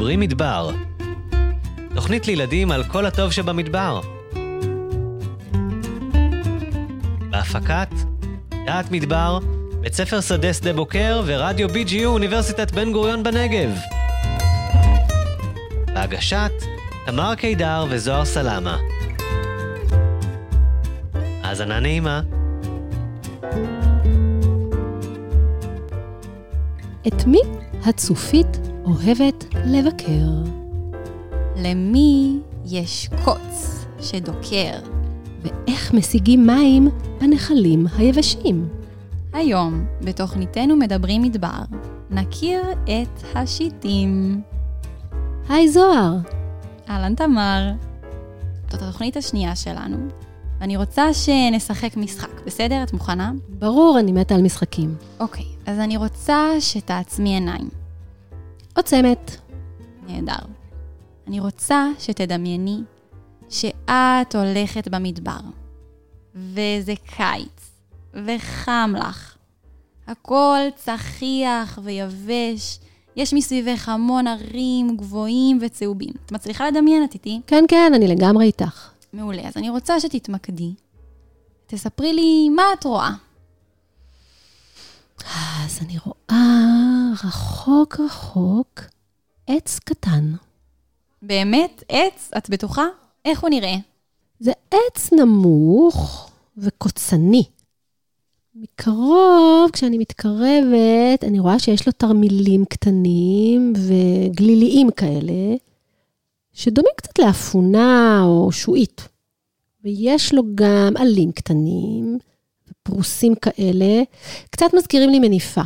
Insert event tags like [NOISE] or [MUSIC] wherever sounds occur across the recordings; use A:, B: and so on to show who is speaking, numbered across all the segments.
A: מדברים מדבר. תוכנית לילדים על כל הטוב שבמדבר. בהפקת דעת מדבר, בית ספר שדה שדה בוקר ורדיו BGU אוניברסיטת בן גוריון בנגב. בהגשת תמר קידר וזוהר סלמה. האזנה נעימה.
B: את מי הצופית אוהבת לבקר?
C: למי יש קוץ שדוקר?
B: ואיך משיגים מים בנחלים היבשים?
C: היום, בתוכניתנו מדברים מדבר, נכיר את השיטים.
B: היי זוהר,
C: אהלן תמר. זאת התוכנית השנייה שלנו, ואני רוצה שנשחק משחק, בסדר? את מוכנה?
B: ברור, אני מתה על משחקים.
C: אוקיי, אז אני רוצה שתעצמי עיניים.
B: עוצמת.
C: נהדר. אני רוצה שתדמייני שאת הולכת במדבר, וזה קיץ, וחם לך. הכל צחיח ויבש, יש מסביבך המון ערים גבוהים וצהובים. את מצליחה לדמיין את איתי?
B: כן, כן, אני לגמרי איתך.
C: מעולה, אז אני רוצה שתתמקדי. תספרי לי מה את רואה.
B: אז אני רואה רחוק רחוק עץ קטן.
C: באמת? עץ? את בטוחה? איך הוא נראה?
B: זה עץ נמוך וקוצני. מקרוב, כשאני מתקרבת, אני רואה שיש לו תרמילים קטנים וגליליים כאלה, שדומים קצת לאפונה או שועית. ויש לו גם עלים קטנים ופרוסים כאלה, קצת מזכירים לי מניפה.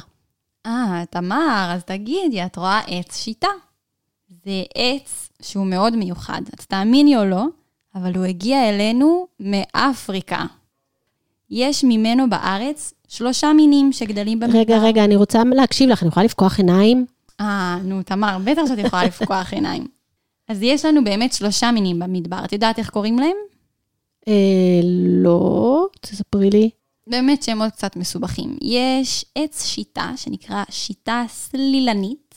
C: אה, תמר, אז תגידי, את רואה עץ שיטה. זה עץ שהוא מאוד מיוחד. את תאמיני או לא, אבל הוא הגיע אלינו מאפריקה. יש ממנו בארץ שלושה מינים שגדלים במדבר.
B: רגע, רגע, אני רוצה להקשיב לך, אני יכולה לפקוח עיניים?
C: אה, נו, תמר, בטח שאת יכולה לפקוח עיניים. אז יש לנו באמת שלושה מינים במדבר. את יודעת איך קוראים להם?
B: אה, לא, תספרי לי.
C: באמת שמות קצת מסובכים. יש עץ שיטה שנקרא שיטה סלילנית,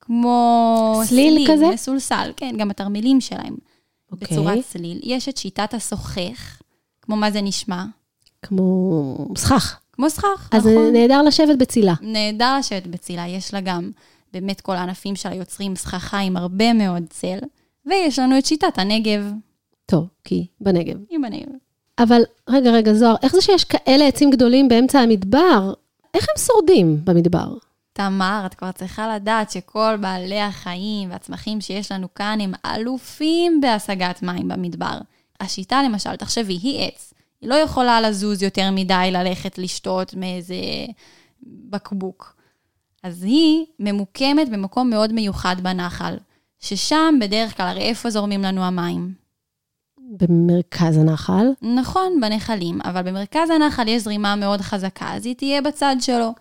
C: כמו
B: סליל כזה?
C: מסולסל, כן, גם התרמילים שלהם
B: אוקיי.
C: בצורת סליל. יש את שיטת הסוכך, כמו מה זה נשמע?
B: כמו סכך.
C: כמו סכך,
B: אז
C: נכון?
B: נהדר לשבת בצילה.
C: נהדר לשבת בצילה, יש לה גם, באמת כל הענפים שלה יוצרים סככה עם הרבה מאוד צל, ויש לנו את שיטת הנגב,
B: טוב, כי בנגב.
C: עם בנגב.
B: אבל רגע, רגע, זוהר, איך זה שיש כאלה עצים גדולים באמצע המדבר? איך הם שורדים במדבר?
C: תמר, את כבר צריכה לדעת שכל בעלי החיים והצמחים שיש לנו כאן הם אלופים בהשגת מים במדבר. השיטה, למשל, תחשבי, היא עץ. היא לא יכולה לזוז יותר מדי, ללכת לשתות מאיזה בקבוק. אז היא ממוקמת במקום מאוד מיוחד בנחל, ששם בדרך כלל, הרי איפה זורמים לנו המים?
B: במרכז הנחל.
C: נכון, בנחלים, אבל במרכז הנחל יש זרימה מאוד חזקה, אז היא תהיה בצד שלו.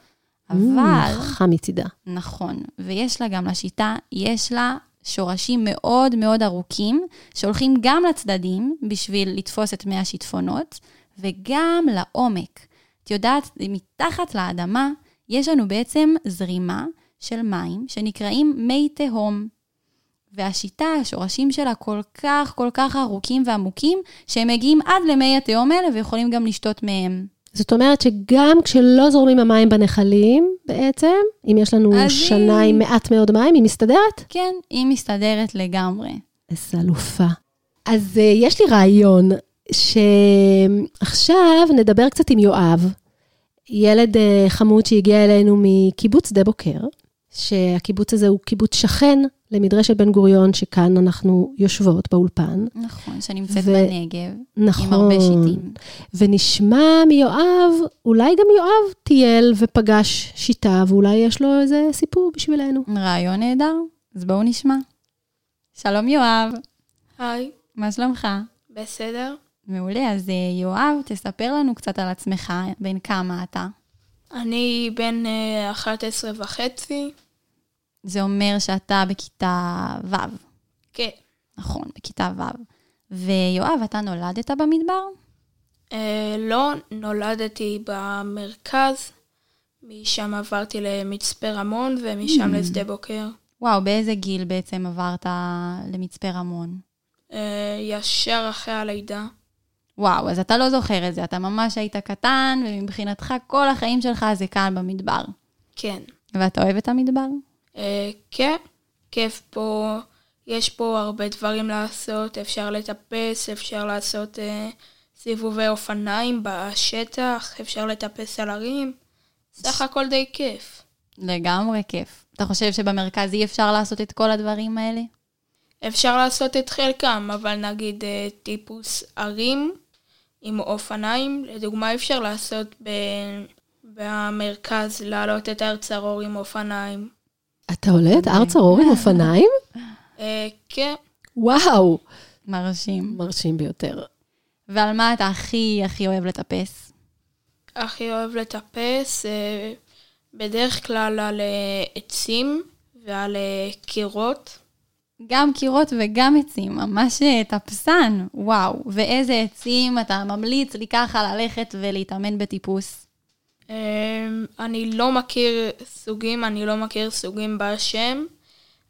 B: Mm,
C: אבל...
B: חם מצידה.
C: נכון, ויש לה גם לשיטה, יש לה שורשים מאוד מאוד ארוכים, שהולכים גם לצדדים בשביל לתפוס את מי השיטפונות, וגם לעומק. את יודעת, מתחת לאדמה יש לנו בעצם זרימה של מים שנקראים מי תהום. והשיטה, השורשים שלה כל כך כל כך ארוכים ועמוקים, שהם מגיעים עד למי התהום האלה ויכולים גם לשתות מהם.
B: זאת אומרת שגם כשלא זורמים המים בנחלים, בעצם, אם יש לנו שנה
C: היא-
B: עם מעט מאוד מים, היא מסתדרת?
C: כן, היא מסתדרת לגמרי.
B: איזה אלופה. אז uh, יש לי רעיון, שעכשיו נדבר קצת עם יואב, ילד uh, חמוד שהגיע אלינו מקיבוץ שדה בוקר, שהקיבוץ הזה הוא קיבוץ שכן למדרשת בן גוריון, שכאן אנחנו יושבות באולפן.
C: נכון, שנמצאת
B: ו-
C: בנגב,
B: נכון.
C: עם הרבה שיטים.
B: ונשמע מיואב, אולי גם יואב טייל ופגש שיטה, ואולי יש לו איזה סיפור בשבילנו.
C: רעיון נהדר, אז בואו נשמע. שלום יואב,
D: היי,
C: מה שלומך?
D: בסדר.
C: מעולה, אז אה, יואב, תספר לנו קצת על עצמך, בן כמה אתה.
D: אני בן אה, 11 וחצי.
C: זה אומר שאתה בכיתה ו',
D: כן.
C: נכון, בכיתה ו'. ויואב, אתה נולדת במדבר?
D: אה, לא נולדתי במרכז, משם עברתי למצפה רמון ומשם לשדה בוקר.
C: וואו, באיזה גיל בעצם עברת למצפה רמון?
D: אה, ישר אחרי הלידה.
C: וואו, אז אתה לא זוכר את זה, אתה ממש היית קטן, ומבחינתך כל החיים שלך זה כאן במדבר.
D: כן.
C: ואתה אוהב את המדבר?
D: אה, כן, כיף פה. יש פה הרבה דברים לעשות, אפשר לטפס, אפשר לעשות אה, סיבובי אופניים בשטח, אפשר לטפס על הרים. סך הכל די כיף.
C: לגמרי כיף. אתה חושב שבמרכז אי אפשר לעשות את כל הדברים האלה?
D: אפשר לעשות את חלקם, אבל נגיד אה, טיפוס ערים עם אופניים, לדוגמה אפשר לעשות ב... במרכז, לעלות את הר צרור עם אופניים.
B: אתה עולה את הר צרור עם אופניים?
D: אה, כן,
B: וואו,
C: מרשים.
B: מרשים ביותר.
C: ועל מה אתה הכי הכי אוהב לטפס?
D: הכי אוהב לטפס, אה, בדרך כלל על אה, עצים ועל אה, קירות.
C: גם קירות וגם עצים, ממש אה, טפסן, וואו. ואיזה עצים אתה ממליץ לי ככה ללכת ולהתאמן בטיפוס?
D: אה, אני לא מכיר סוגים, אני לא מכיר סוגים בשם,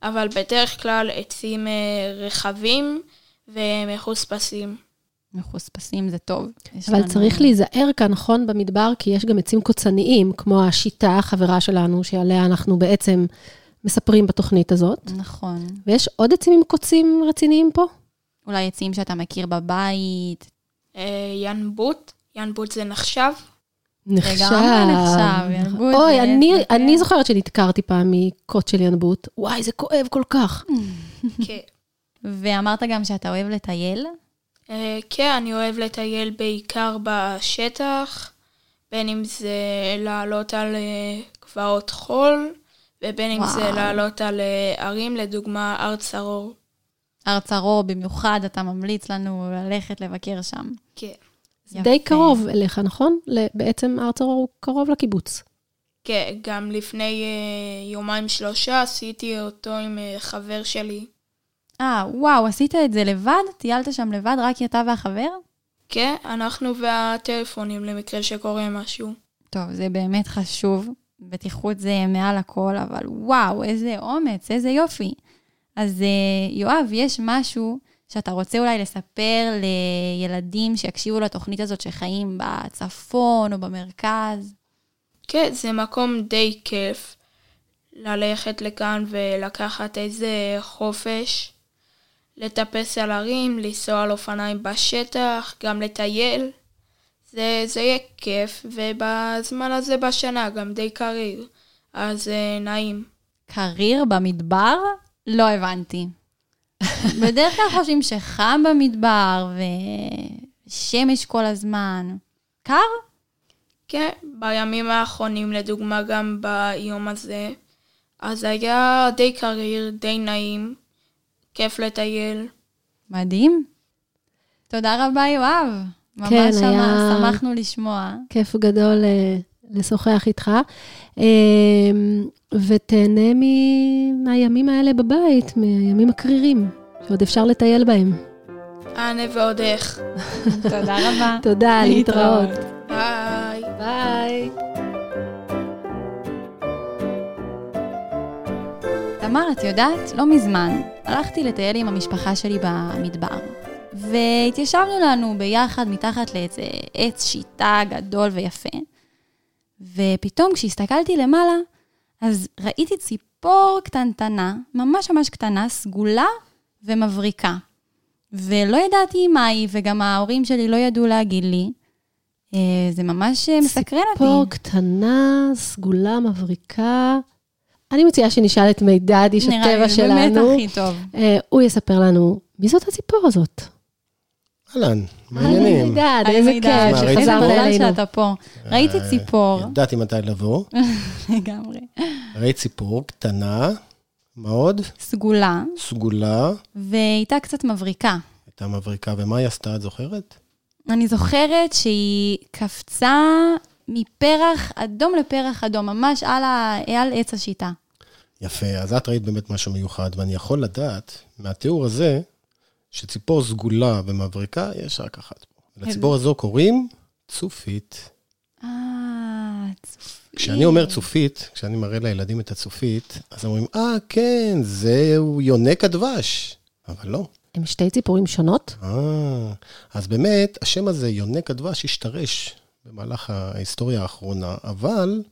D: אבל בדרך כלל עצים אה, רחבים ומחוספסים.
C: מחוספסים זה טוב.
B: אבל
C: לנו-
B: צריך להיזהר כאן, נכון, במדבר, כי יש גם עצים קוצניים, כמו השיטה, החברה שלנו, שעליה אנחנו בעצם מספרים בתוכנית הזאת.
C: נכון.
B: ויש עוד עצים עם קוצים רציניים פה?
C: אולי עצים שאתה מכיר בבית.
D: אה, ינבוט, ינבוט זה נחשב.
B: נחשב.
C: לגמרי נחשב, ינבוט
B: אוי, אני,
C: זה
B: אני
C: כן.
B: זוכרת שנדקרתי פעם מקוץ של ינבוט. וואי, זה כואב כל כך. [LAUGHS]
D: כן.
C: ואמרת גם שאתה אוהב לטייל?
D: אה, כן, אני אוהב לטייל בעיקר בשטח, בין אם זה לעלות על אה, גבעות חול, ובין אם זה. לעלות על אה, ערים, לדוגמה הר צרור.
C: הר צרור במיוחד, אתה ממליץ לנו ללכת לבקר שם.
D: כן.
B: זה די קרוב אליך, נכון? בעצם הר הוא קרוב לקיבוץ.
D: כן, גם לפני אה, יומיים שלושה עשיתי אותו עם אה, חבר שלי.
C: אה, וואו, עשית את זה לבד? טיילת שם לבד, רק אתה והחבר?
D: כן, אנחנו והטלפונים למקרה שקורה משהו.
C: טוב, זה באמת חשוב. בטיחות זה מעל הכל, אבל וואו, איזה אומץ, איזה יופי. אז אה, יואב, יש משהו שאתה רוצה אולי לספר לילדים שיקשיבו לתוכנית הזאת שחיים בצפון או במרכז?
D: כן, זה מקום די כיף ללכת לכאן ולקחת איזה חופש, לטפס על הרים, לנסוע על אופניים בשטח, גם לטייל. זה, זה יהיה כיף, ובזמן הזה בשנה גם די קריר, אז אה, נעים.
C: קריר במדבר? לא הבנתי. בדרך כלל חושבים שחם במדבר ושמש כל הזמן. קר?
D: כן, בימים האחרונים, לדוגמה גם ביום הזה, אז היה די קריר, די נעים, כיף לטייל.
C: מדהים. תודה רבה, יואב. ממש
B: כן, היה-
C: שמחנו לשמוע.
B: כיף גדול אה, לשוחח איתך. אה, ותהנה מ- מהימים האלה בבית, מהימים הקרירים, שעוד אפשר לטייל בהם.
D: אנה ועוד איך.
C: תודה רבה. [LAUGHS]
B: תודה, להתראות.
D: ביי.
B: ביי.
C: תמר, את יודעת, לא מזמן הלכתי לטייל עם המשפחה שלי במדבר, והתיישבנו לנו ביחד מתחת לאיזה עץ שיטה גדול ויפה, ופתאום כשהסתכלתי למעלה, אז ראיתי ציפור קטנטנה, ממש ממש קטנה, סגולה ומבריקה. ולא ידעתי מה היא, וגם ההורים שלי לא ידעו להגיד לי. אה, זה ממש אה, מסקרן אותי.
B: ציפור קטנה, סגולה, מבריקה. אני מציעה שנשאל את מידד, איש
C: נראה לי,
B: הטבע
C: זה באמת
B: שלנו.
C: הכי טוב.
B: אה, הוא יספר לנו, מי זאת הציפור הזאת?
E: אהלן, מה העניינים?
B: מידד,
C: היי,
B: איזה. כיף
E: ראיתי
B: שחזרת אלינו.
C: שאתה פה. ראיתי
E: אה,
C: ציפור,
E: ידעתי מתי לבוא. [LAUGHS]
C: לגמרי.
E: ראית ציפור קטנה, מה עוד?
C: סגולה,
E: סגולה,
C: ואיתה קצת מבריקה.
E: הייתה מבריקה, ומה היא עשתה, את זוכרת?
C: אני זוכרת שהיא קפצה מפרח אדום לפרח אדום, ממש על, ה... על עץ השיטה.
E: יפה, אז את ראית באמת משהו מיוחד, ואני יכול לדעת מהתיאור הזה, שציפור סגולה ומבריקה, יש רק אחת פה. לציפור הזו קוראים צופית.
C: אה, צופית.
E: כשאני אומר צופית, כשאני מראה לילדים את הצופית, אז אומרים, אה, כן, זהו יונק הדבש. אבל לא.
B: הם שתי ציפורים שונות?
E: אה, אז באמת, השם הזה, יונק הדבש, השתרש במהלך ההיסטוריה האחרונה, אבל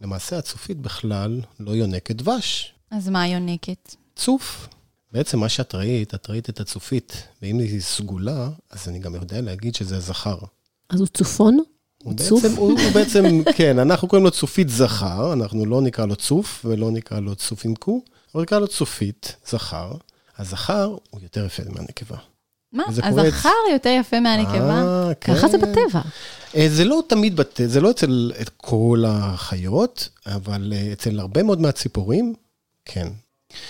E: למעשה הצופית בכלל לא יונקת דבש,
C: אז מה יונקת?
E: צוף. בעצם מה שאת ראית, את ראית את הצופית, ואם היא סגולה, אז אני גם יודע להגיד שזה זכר.
B: אז הוא צופון?
E: הוא
B: צוף?
E: בעצם, הוא, הוא בעצם, כן, אנחנו קוראים לו צופית זכר, אנחנו לא נקרא לו צוף ולא נקרא לו צוף עם קו, אבל נקרא לו צופית זכר. הזכר הוא יותר יפה מהנקבה.
C: מה? הזכר יותר יפה מהנקבה?
E: אה, כן.
B: ככה זה בטבע.
E: אה, זה לא תמיד, בת... זה לא אצל את כל החיות, אבל אה, אצל הרבה מאוד מהציפורים, כן.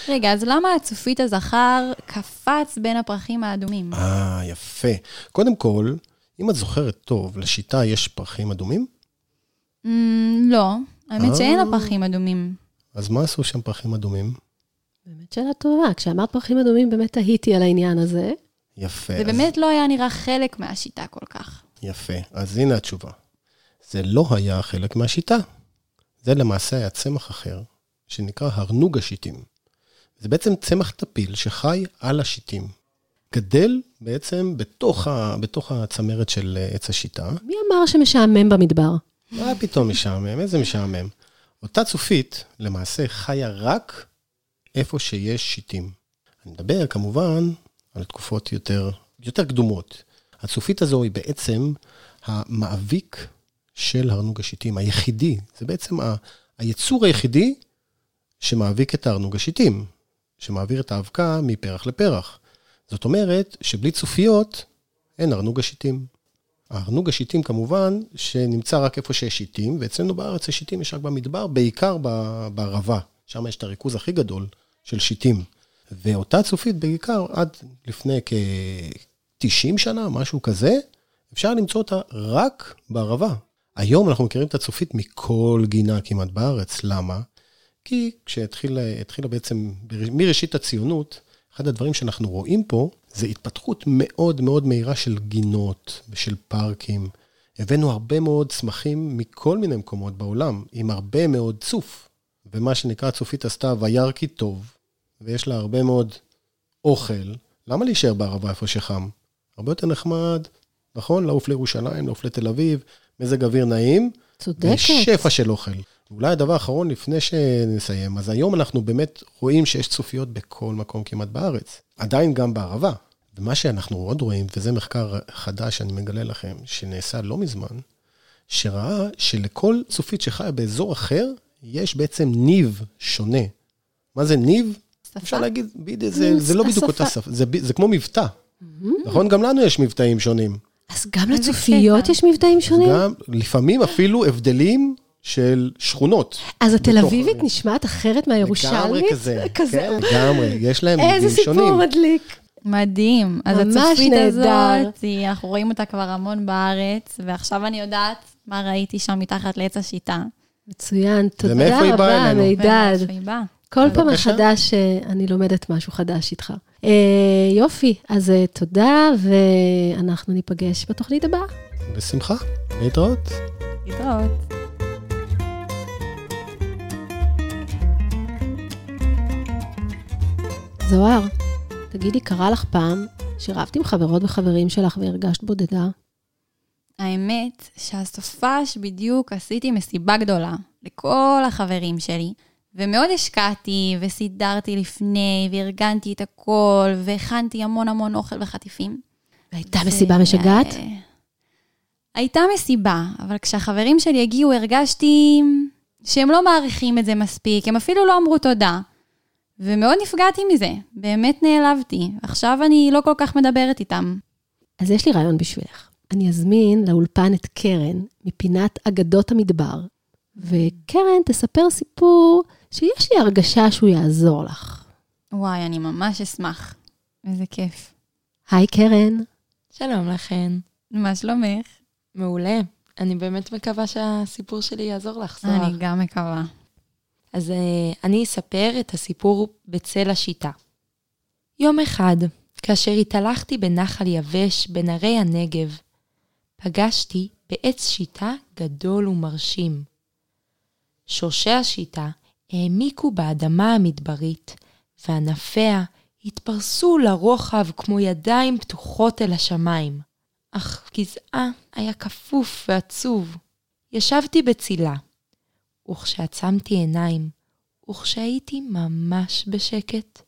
C: רגע, אז למה הצופית הזכר קפץ בין הפרחים האדומים?
E: אה, יפה. קודם כל, אם את זוכרת טוב, לשיטה יש פרחים אדומים,
C: Mm, לא, האמת שאין
E: אה.
C: לה פרחים אדומים.
E: אז מה עשו שם פרחים אדומים?
B: באמת שאלה טובה. כשאמרת פרחים אדומים, באמת תהיתי על העניין הזה.
E: יפה.
C: זה
E: אז-
C: באמת לא היה נראה חלק מהשיטה כל כך.
E: יפה. אז הנה התשובה. זה לא היה חלק מהשיטה. זה למעשה היה צמח אחר, שנקרא הרנוג השיטים. זה בעצם צמח טפיל שחי על השיטים. גדל בעצם בתוך, ה, בתוך הצמרת של אה, עץ השיטה.
B: מי אמר שמשעמם במדבר?
E: מה פתאום משעמם? איזה משעמם? אותה צופית למעשה חיה רק איפה שיש שיטים. אני מדבר כמובן על תקופות יותר, יותר קדומות. הצופית הזו היא בעצם המאביק של הרנוג השיטים, היחידי. זה בעצם ה, היצור היחידי שמאביק את הארנוג השיטים, שמעביר את האבקה מפרח לפרח. זאת אומרת שבלי צופיות אין ארנוג השיטים. הארנוג השיטים כמובן, שנמצא רק איפה שיש שיטים, ואצלנו בארץ השיטים יש רק במדבר, בעיקר בערבה, שם יש את הריכוז הכי גדול של שיטים. ואותה צופית בעיקר, עד לפני כ-90 שנה, משהו כזה, אפשר למצוא אותה רק בערבה. היום אנחנו מכירים את הצופית מכל גינה כמעט בארץ, למה? כי כשהתחילה התחילה בעצם, מראשית הציונות, אחד הדברים שאנחנו רואים פה, זה התפתחות מאוד מאוד מהירה של גינות ושל פארקים. הבאנו הרבה מאוד צמחים מכל מיני מקומות בעולם, עם הרבה מאוד צוף. ומה שנקרא צופית עשתה וירקי טוב, ויש לה הרבה מאוד אוכל. למה להישאר בערבה איפה שחם? הרבה יותר נחמד, נכון? לעוף לירושלים, לעוף לתל אביב, מזג אוויר נעים.
B: צודקת.
E: ושפע של אוכל. אולי הדבר האחרון לפני שנסיים, אז היום אנחנו באמת רואים שיש צופיות בכל מקום כמעט בארץ, עדיין גם בערבה. ומה שאנחנו עוד רואים, וזה מחקר חדש שאני מגלה לכם, שנעשה לא מזמן, שראה שלכל צופית שחיה באזור אחר, יש בעצם ניב שונה. מה זה ניב?
C: שפה?
E: אפשר להגיד, בדיוק, זה, זה לא בדיוק. אותה שפה, זה, זה כמו מבטא. נכון? גם לנו יש מבטאים שונים.
B: אז גם לצופיות. יש מבטאים שונים?
E: גם לפעמים אפילו הבדלים של שכונות.
B: אז התל אביבית. נשמעת אחרת מהירושלמית?
E: לגמרי כזה.
B: כזה.
E: כן, לגמרי, יש להם
B: איזה
E: מבנים שונים.
B: סיפור מדליק.
C: מדהים. אז הצופית. הזאת, היא- אנחנו רואים אותה כבר המון בארץ, ועכשיו אני יודעת מה ראיתי שם מתחת לעץ השיטה.
B: מצוין, תודה
E: ומאיפה היא באה
B: רבה,
E: אלינו?
B: מידד.
C: ומאיפה היא באה.
B: כל פעם. מחדש אה, אני לומדת משהו חדש איתך. אה, יופי, אז אה, תודה, ואנחנו ניפגש בתוכנית הבאה.
E: בשמחה, להתראות.
C: להתראות.
B: זוהר, תגידי, קרה לך פעם שרבת עם חברות וחברים שלך והרגשת בודדה?
C: האמת שהסופש בדיוק עשיתי מסיבה גדולה לכל החברים שלי, ומאוד השקעתי וסידרתי לפני, וארגנתי את הכל, והכנתי המון המון אוכל וחטיפים.
B: הייתה מסיבה משגעת?
C: אה, הייתה מסיבה, אבל כשהחברים שלי הגיעו הרגשתי שהם לא מעריכים את זה מספיק, הם אפילו לא אמרו תודה. ומאוד נפגעתי מזה, באמת נעלבתי. עכשיו אני לא כל כך מדברת איתם.
B: אז יש לי רעיון בשבילך. אני אזמין לאולפן את קרן מפינת אגדות המדבר, וקרן תספר סיפור שיש לי הרגשה שהוא יעזור לך.
C: וואי, אני ממש אשמח. איזה כיף.
B: היי קרן.
F: שלום לכן.
C: מה שלומך?
F: מעולה. אני באמת מקווה שהסיפור שלי יעזור לך, זוהר.
C: אני גם מקווה.
F: אז uh, אני אספר את הסיפור בצל השיטה. יום אחד, כאשר התהלכתי בנחל יבש בין הרי הנגב, פגשתי בעץ שיטה גדול ומרשים. שורשי השיטה העמיקו באדמה המדברית, וענפיה התפרסו לרוחב כמו ידיים פתוחות אל השמיים. אך גזעה היה כפוף ועצוב. ישבתי בצילה, וכשעצמתי עיניים, וכשהייתי ממש בשקט,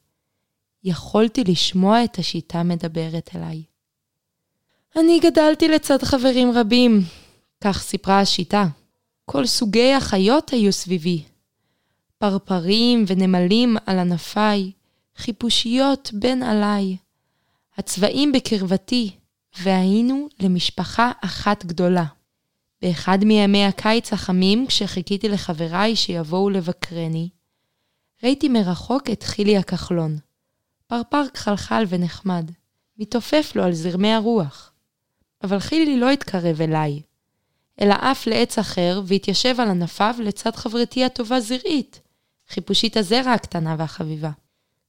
F: יכולתי לשמוע את השיטה מדברת אליי. אני גדלתי לצד חברים רבים, כך סיפרה השיטה. כל סוגי החיות היו סביבי. פרפרים ונמלים על ענפיי, חיפושיות בין עליי, הצבעים בקרבתי, והיינו למשפחה אחת גדולה. באחד מימי הקיץ החמים, כשחיכיתי לחבריי שיבואו לבקרני, ראיתי מרחוק את חילי הכחלון. פרפר כחלחל ונחמד, מתעופף לו על זרמי הרוח. אבל חילי לא התקרב אליי, אלא עף לעץ אחר והתיישב על ענפיו לצד חברתי הטובה זרעית, חיפושית הזרע הקטנה והחביבה.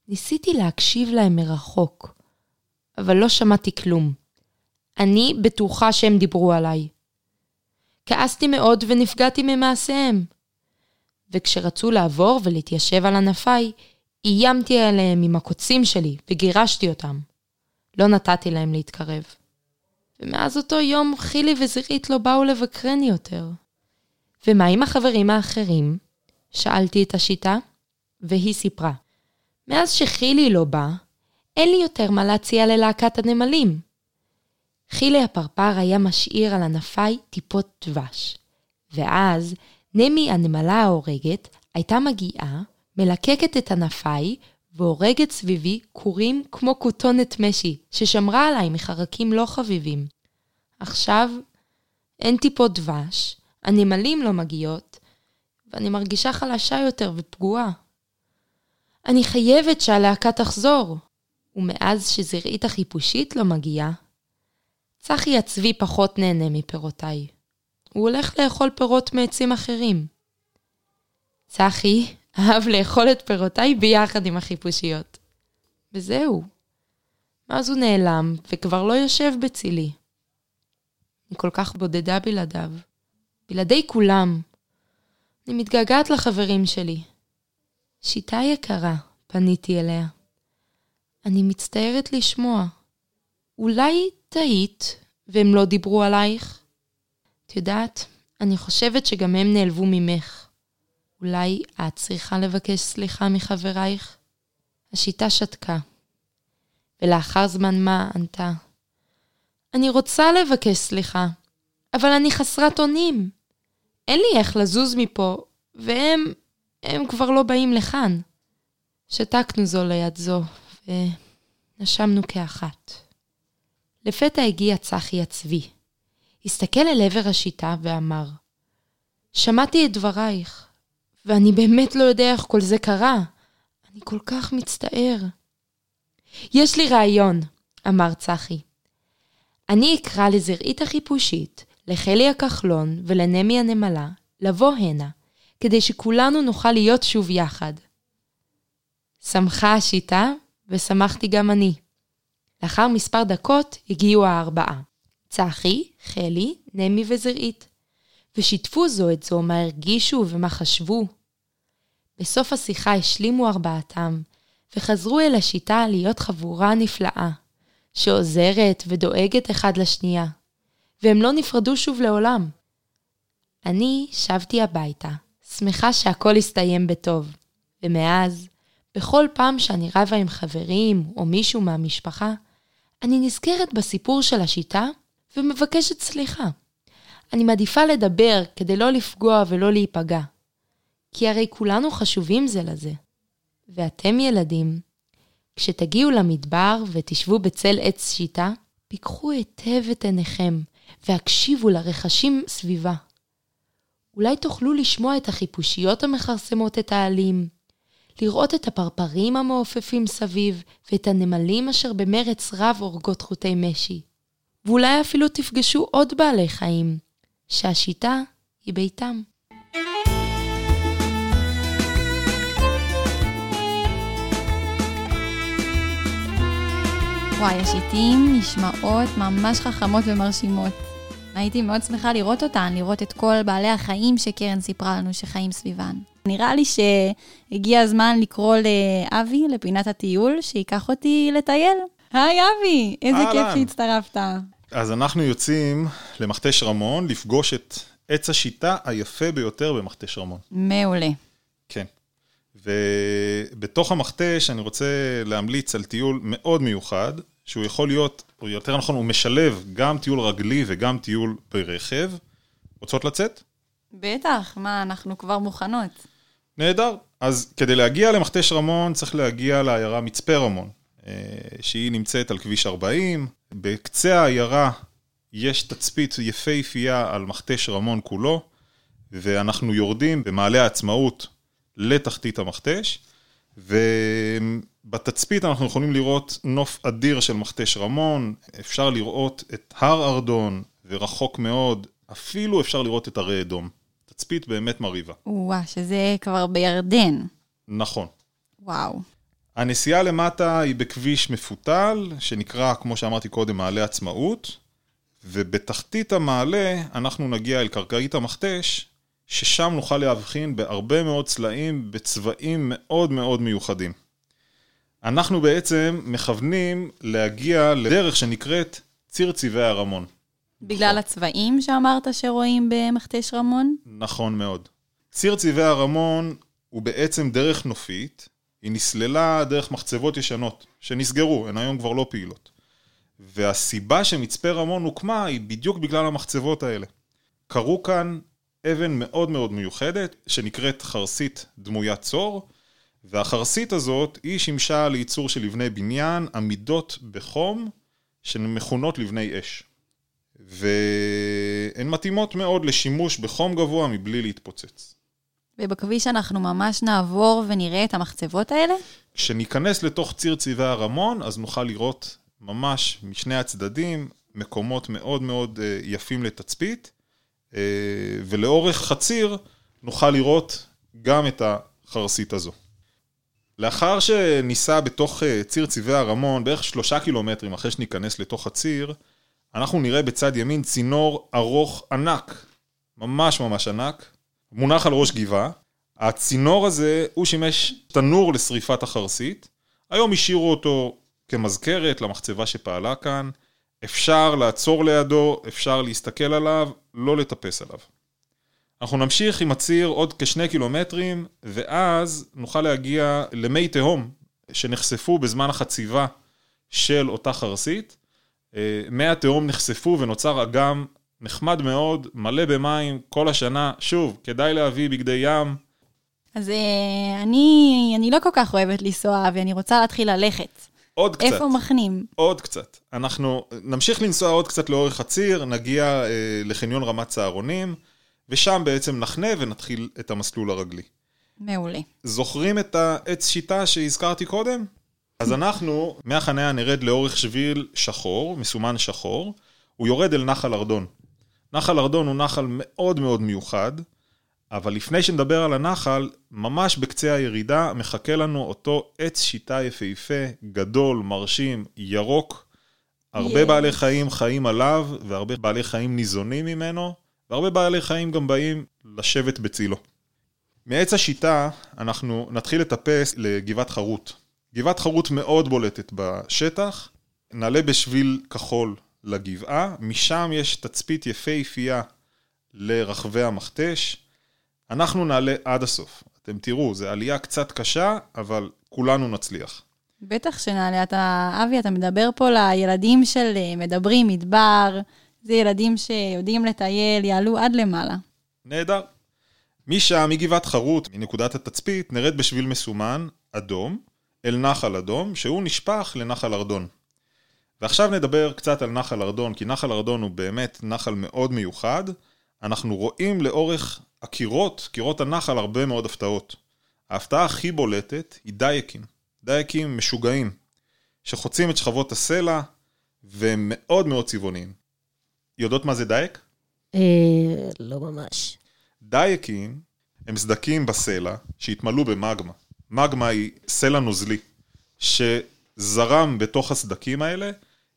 F: ניסיתי להקשיב להם מרחוק, אבל לא שמעתי כלום. אני בטוחה שהם דיברו עליי. כעסתי מאוד ונפגעתי ממעשיהם. וכשרצו לעבור ולהתיישב על ענפיי, איימתי עליהם עם הקוצים שלי וגירשתי אותם. לא נתתי להם להתקרב. ומאז אותו יום חילי וזירית לא באו לבקרני יותר. ומה עם החברים האחרים? שאלתי את השיטה, והיא סיפרה. מאז שחילי לא בא, אין לי יותר מה להציע ללהקת הנמלים. חילי הפרפר היה משאיר על ענפיי טיפות דבש, ואז נמי הנמלה ההורגת הייתה מגיעה, מלקקת את ענפיי והורגת סביבי כורים כמו כותונת משי, ששמרה עליי מחרקים לא חביבים. עכשיו אין טיפות דבש, הנמלים לא מגיעות, ואני מרגישה חלשה יותר ופגועה. אני חייבת שהלהקה תחזור. ומאז שזרעית החיפושית לא מגיעה, צחי הצבי פחות נהנה מפירותיי. הוא הולך לאכול פירות מעצים אחרים. צחי אהב לאכול את פירותיי ביחד עם החיפושיות. וזהו. מאז הוא נעלם, וכבר לא יושב בצילי. אני כל כך בודדה בלעדיו. בלעדי כולם. אני מתגעגעת לחברים שלי. שיטה יקרה, פניתי אליה. אני מצטערת לשמוע. אולי טעית והם לא דיברו עלייך? את יודעת, אני חושבת שגם הם נעלבו ממך. אולי את צריכה לבקש סליחה מחברייך? השיטה שתקה, ולאחר זמן מה ענתה, אני רוצה לבקש סליחה, אבל אני חסרת אונים. אין לי איך לזוז מפה, והם, הם כבר לא באים לכאן. שתקנו זו ליד זו, ונשמנו כאחת. לפתע הגיע צחי הצבי. הסתכל אל עבר השיטה ואמר, שמעתי את דברייך, ואני באמת לא יודע איך כל זה קרה. אני כל כך מצטער. יש לי רעיון, אמר צחי. אני אקרא לזרעית החיפושית, לחלי הכחלון ולנמי הנמלה לבוא הנה, כדי שכולנו נוכל להיות שוב יחד. שמחה השיטה, ושמחתי גם אני. לאחר מספר דקות הגיעו הארבעה, צחי, חלי, נמי וזרעית, ושיתפו זו את זו מה הרגישו ומה חשבו. בסוף השיחה השלימו ארבעתם, וחזרו אל השיטה להיות חבורה נפלאה. שעוזרת ודואגת אחד לשנייה, והם לא נפרדו שוב לעולם. אני שבתי הביתה, שמחה שהכל הסתיים בטוב, ומאז, בכל פעם שאני רבה עם חברים או מישהו מהמשפחה, אני נזכרת בסיפור של השיטה ומבקשת סליחה. אני מעדיפה לדבר כדי לא לפגוע ולא להיפגע. כי הרי כולנו חשובים זה לזה. ואתם ילדים, כשתגיעו למדבר ותשבו בצל עץ שיטה, פיקחו היטב את עיניכם והקשיבו לרחשים סביבה. אולי תוכלו לשמוע את החיפושיות המכרסמות את העלים, לראות את הפרפרים המעופפים סביב ואת הנמלים אשר במרץ רב הורגות חוטי משי. ואולי אפילו תפגשו עוד בעלי חיים, שהשיטה היא ביתם.
C: וואי, השיטים נשמעות ממש חכמות ומרשימות. הייתי מאוד שמחה לראות אותן, לראות את כל בעלי החיים שקרן סיפרה לנו שחיים סביבן. נראה לי שהגיע הזמן לקרוא לאבי, לפינת הטיול, שייקח אותי לטייל. היי אבי, איזה
G: אהלן.
C: כיף שהצטרפת.
G: אז אנחנו יוצאים למכתש רמון לפגוש את עץ השיטה היפה ביותר במכתש רמון.
C: מעולה.
G: כן. ובתוך המכתש אני רוצה להמליץ על טיול מאוד מיוחד, שהוא יכול להיות, או יותר נכון, הוא משלב גם טיול רגלי וגם טיול ברכב. רוצות לצאת?
C: בטח, מה, אנחנו כבר מוכנות.
G: נהדר. אז כדי להגיע למכתש רמון צריך להגיע לעיירה מצפה רמון, אה, שהיא נמצאת על כביש 40. בקצה העיירה יש תצפית יפהפייה על מכתש רמון כולו, ואנחנו יורדים במעלה העצמאות לתחתית המכתש, ובתצפית אנחנו יכולים לראות נוף אדיר של מכתש רמון, אפשר לראות את הר ארדון, ורחוק מאוד, אפילו אפשר לראות את הרי אדום. תצפית באמת מרהיבה.
C: וואה, שזה כבר בירדן.
G: נכון.
C: וואו.
G: הנסיעה למטה היא בכביש מפותל, שנקרא, כמו שאמרתי קודם, מעלה עצמאות, ובתחתית המעלה אנחנו נגיע אל קרקעית המכתש, ששם נוכל להבחין בהרבה מאוד צלעים בצבעים מאוד מאוד מיוחדים. אנחנו בעצם מכוונים להגיע לדרך שנקראת ציר צבעי הרמון.
C: בגלל הצבעים שאמרת שרואים במכתש רמון?
G: נכון מאוד. ציר צבעי הרמון הוא בעצם דרך נופית, היא נסללה דרך מחצבות ישנות, שנסגרו, הן היום כבר לא פעילות. והסיבה שמצפה רמון הוקמה היא בדיוק בגלל המחצבות האלה. קרו כאן אבן מאוד מאוד מיוחדת, שנקראת חרסית דמוית צור, והחרסית הזאת היא שימשה לייצור של לבני בניין עמידות בחום, שמכונות לבני אש. והן מתאימות מאוד לשימוש בחום גבוה מבלי להתפוצץ.
C: ובכביש אנחנו ממש נעבור ונראה את המחצבות האלה?
G: כשניכנס לתוך ציר צבעי הרמון, אז נוכל לראות ממש משני הצדדים מקומות מאוד מאוד אה, יפים לתצפית, ולאורך חציר נוכל לראות גם את החרסית הזו. לאחר שניסע בתוך אה, ציר צבעי הרמון, בערך שלושה קילומטרים אחרי שניכנס לתוך הציר, אנחנו נראה בצד ימין צינור ארוך ענק, ממש ממש ענק, מונח על ראש גבעה. הצינור הזה, הוא שימש תנור לשריפת החרסית. היום השאירו אותו כמזכרת למחצבה שפעלה כאן. אפשר לעצור לידו, אפשר להסתכל עליו, לא לטפס עליו. אנחנו נמשיך עם הציר עוד כשני קילומטרים, ואז נוכל להגיע למי תהום שנחשפו בזמן החציבה של אותה חרסית. אה, מי התהום נחשפו ונוצר אגם נחמד מאוד, מלא במים כל השנה. שוב, כדאי להביא בגדי ים.
C: אז אה, אני, אני לא כל כך אוהבת לנסוע ואני רוצה להתחיל ללכת.
G: עוד קצת.
C: איפה מחנים?
G: עוד קצת. אנחנו נמשיך לנסוע עוד קצת לאורך הציר, נגיע אה, לחניון רמת צהרונים, ושם בעצם נחנה ונתחיל את המסלול הרגלי.
C: מעולה.
G: זוכרים את העץ שיטה שהזכרתי קודם? אז אנחנו מהחניה נרד לאורך שביל שחור, מסומן שחור, הוא יורד אל נחל ארדון. נחל ארדון הוא נחל מאוד מאוד מיוחד, אבל לפני שנדבר על הנחל, ממש בקצה הירידה מחכה לנו אותו עץ שיטה יפהפה, גדול, מרשים, ירוק. הרבה
C: יש.
G: בעלי חיים חיים עליו, והרבה בעלי חיים ניזונים ממנו, והרבה בעלי חיים גם באים לשבת בצילו. מעץ השיטה אנחנו נתחיל לטפס לגבעת חרוט. גבעת חרוט מאוד בולטת בשטח, נעלה בשביל כחול לגבעה, משם יש תצפית יפהפייה לרחבי המכתש. אנחנו נעלה עד הסוף. אתם תראו, זו עלייה קצת קשה, אבל כולנו נצליח.
C: בטח שנעלה. אתה, אבי, אתה מדבר פה לילדים של אה, מדברים מדבר, זה ילדים שיודעים לטייל, יעלו עד למעלה.
G: נהדר. משם, מגבעת חרוט, מנקודת התצפית, נרד בשביל מסומן, אדום, אל נחל אדום, שהוא נשפך לנחל ארדון. ועכשיו נדבר קצת על נחל ארדון, כי נחל ארדון הוא באמת נחל מאוד מיוחד. אנחנו רואים לאורך הקירות, קירות הנחל, הרבה מאוד הפתעות. ההפתעה הכי בולטת היא דייקים. דייקים משוגעים, שחוצים את שכבות הסלע, והם מאוד מאוד צבעוניים. יודעות מה זה דייק?
B: אה, לא ממש.
G: דייקים הם סדקים בסלע שהתמלאו במגמה. מגמה היא סלע נוזלי, שזרם בתוך הסדקים האלה,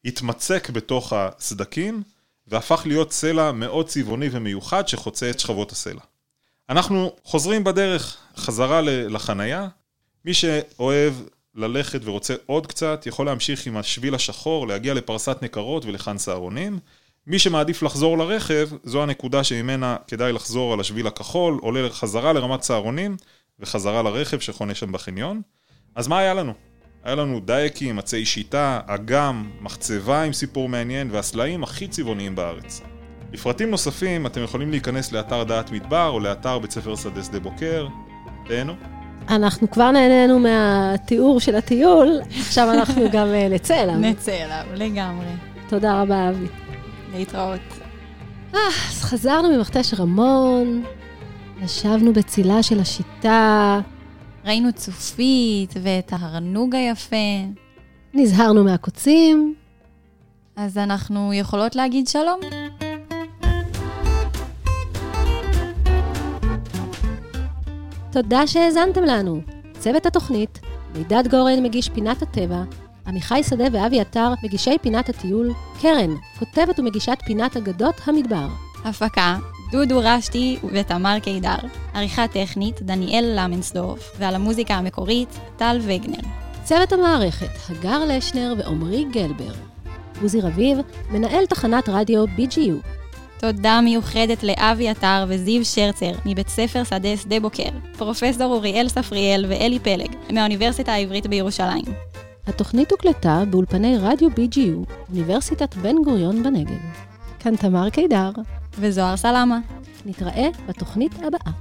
G: התמצק בתוך הסדקים, והפך להיות סלע מאוד צבעוני ומיוחד שחוצה את שכבות הסלע. אנחנו חוזרים בדרך חזרה לחנייה. מי שאוהב ללכת ורוצה עוד קצת, יכול להמשיך עם השביל השחור, להגיע לפרסת נקרות ולחאן סהרונים. מי שמעדיף לחזור לרכב, זו הנקודה שממנה כדאי לחזור על השביל הכחול, עולה חזרה לרמת סהרונים וחזרה לרכב שחונה שם בחניון. אז מה היה לנו? היה לנו דייקים, עצי שיטה, אגם, מחצבה עם סיפור מעניין והסלעים הכי צבעוניים בארץ. לפרטים נוספים אתם יכולים להיכנס לאתר דעת מדבר או לאתר בית ספר שדה שדה בוקר. תהנו.
B: אנחנו כבר נהנינו מהתיאור של הטיול, עכשיו אנחנו [LAUGHS] גם אה, נצא אליו.
C: נצא אליו, לגמרי.
B: תודה רבה, אבי.
C: להתראות.
B: אה, אז חזרנו ממכתש רמון, ישבנו בצילה של השיטה,
C: ראינו צופית ואת ההרנוג היפה,
B: נזהרנו מהקוצים,
C: אז אנחנו יכולות להגיד שלום.
B: תודה שהאזנתם לנו. צוות התוכנית, מידד גורן מגיש פינת הטבע, עמיחי שדה ואבי עטר מגישי פינת הטיול, קרן, כותבת ומגישת פינת אגדות המדבר.
C: הפקה, דודו רשתי ותמר קידר. עריכה טכנית, דניאל למנסדורף, ועל המוזיקה המקורית, טל וגנר.
B: צוות המערכת, הגר לשנר ועמרי גלבר. עוזי רביב, מנהל תחנת רדיו BGU.
C: תודה מיוחדת לאבי עטר וזיו שרצר מבית ספר שדה שדה בוקר, פרופסור אוריאל ספריאל ואלי פלג מהאוניברסיטה העברית בירושלים.
B: התוכנית הוקלטה באולפני רדיו BGU, אוניברסיטת בן גוריון בנגב. כאן תמר קידר,
C: וזוהר סלמה.
B: נתראה בתוכנית הבאה.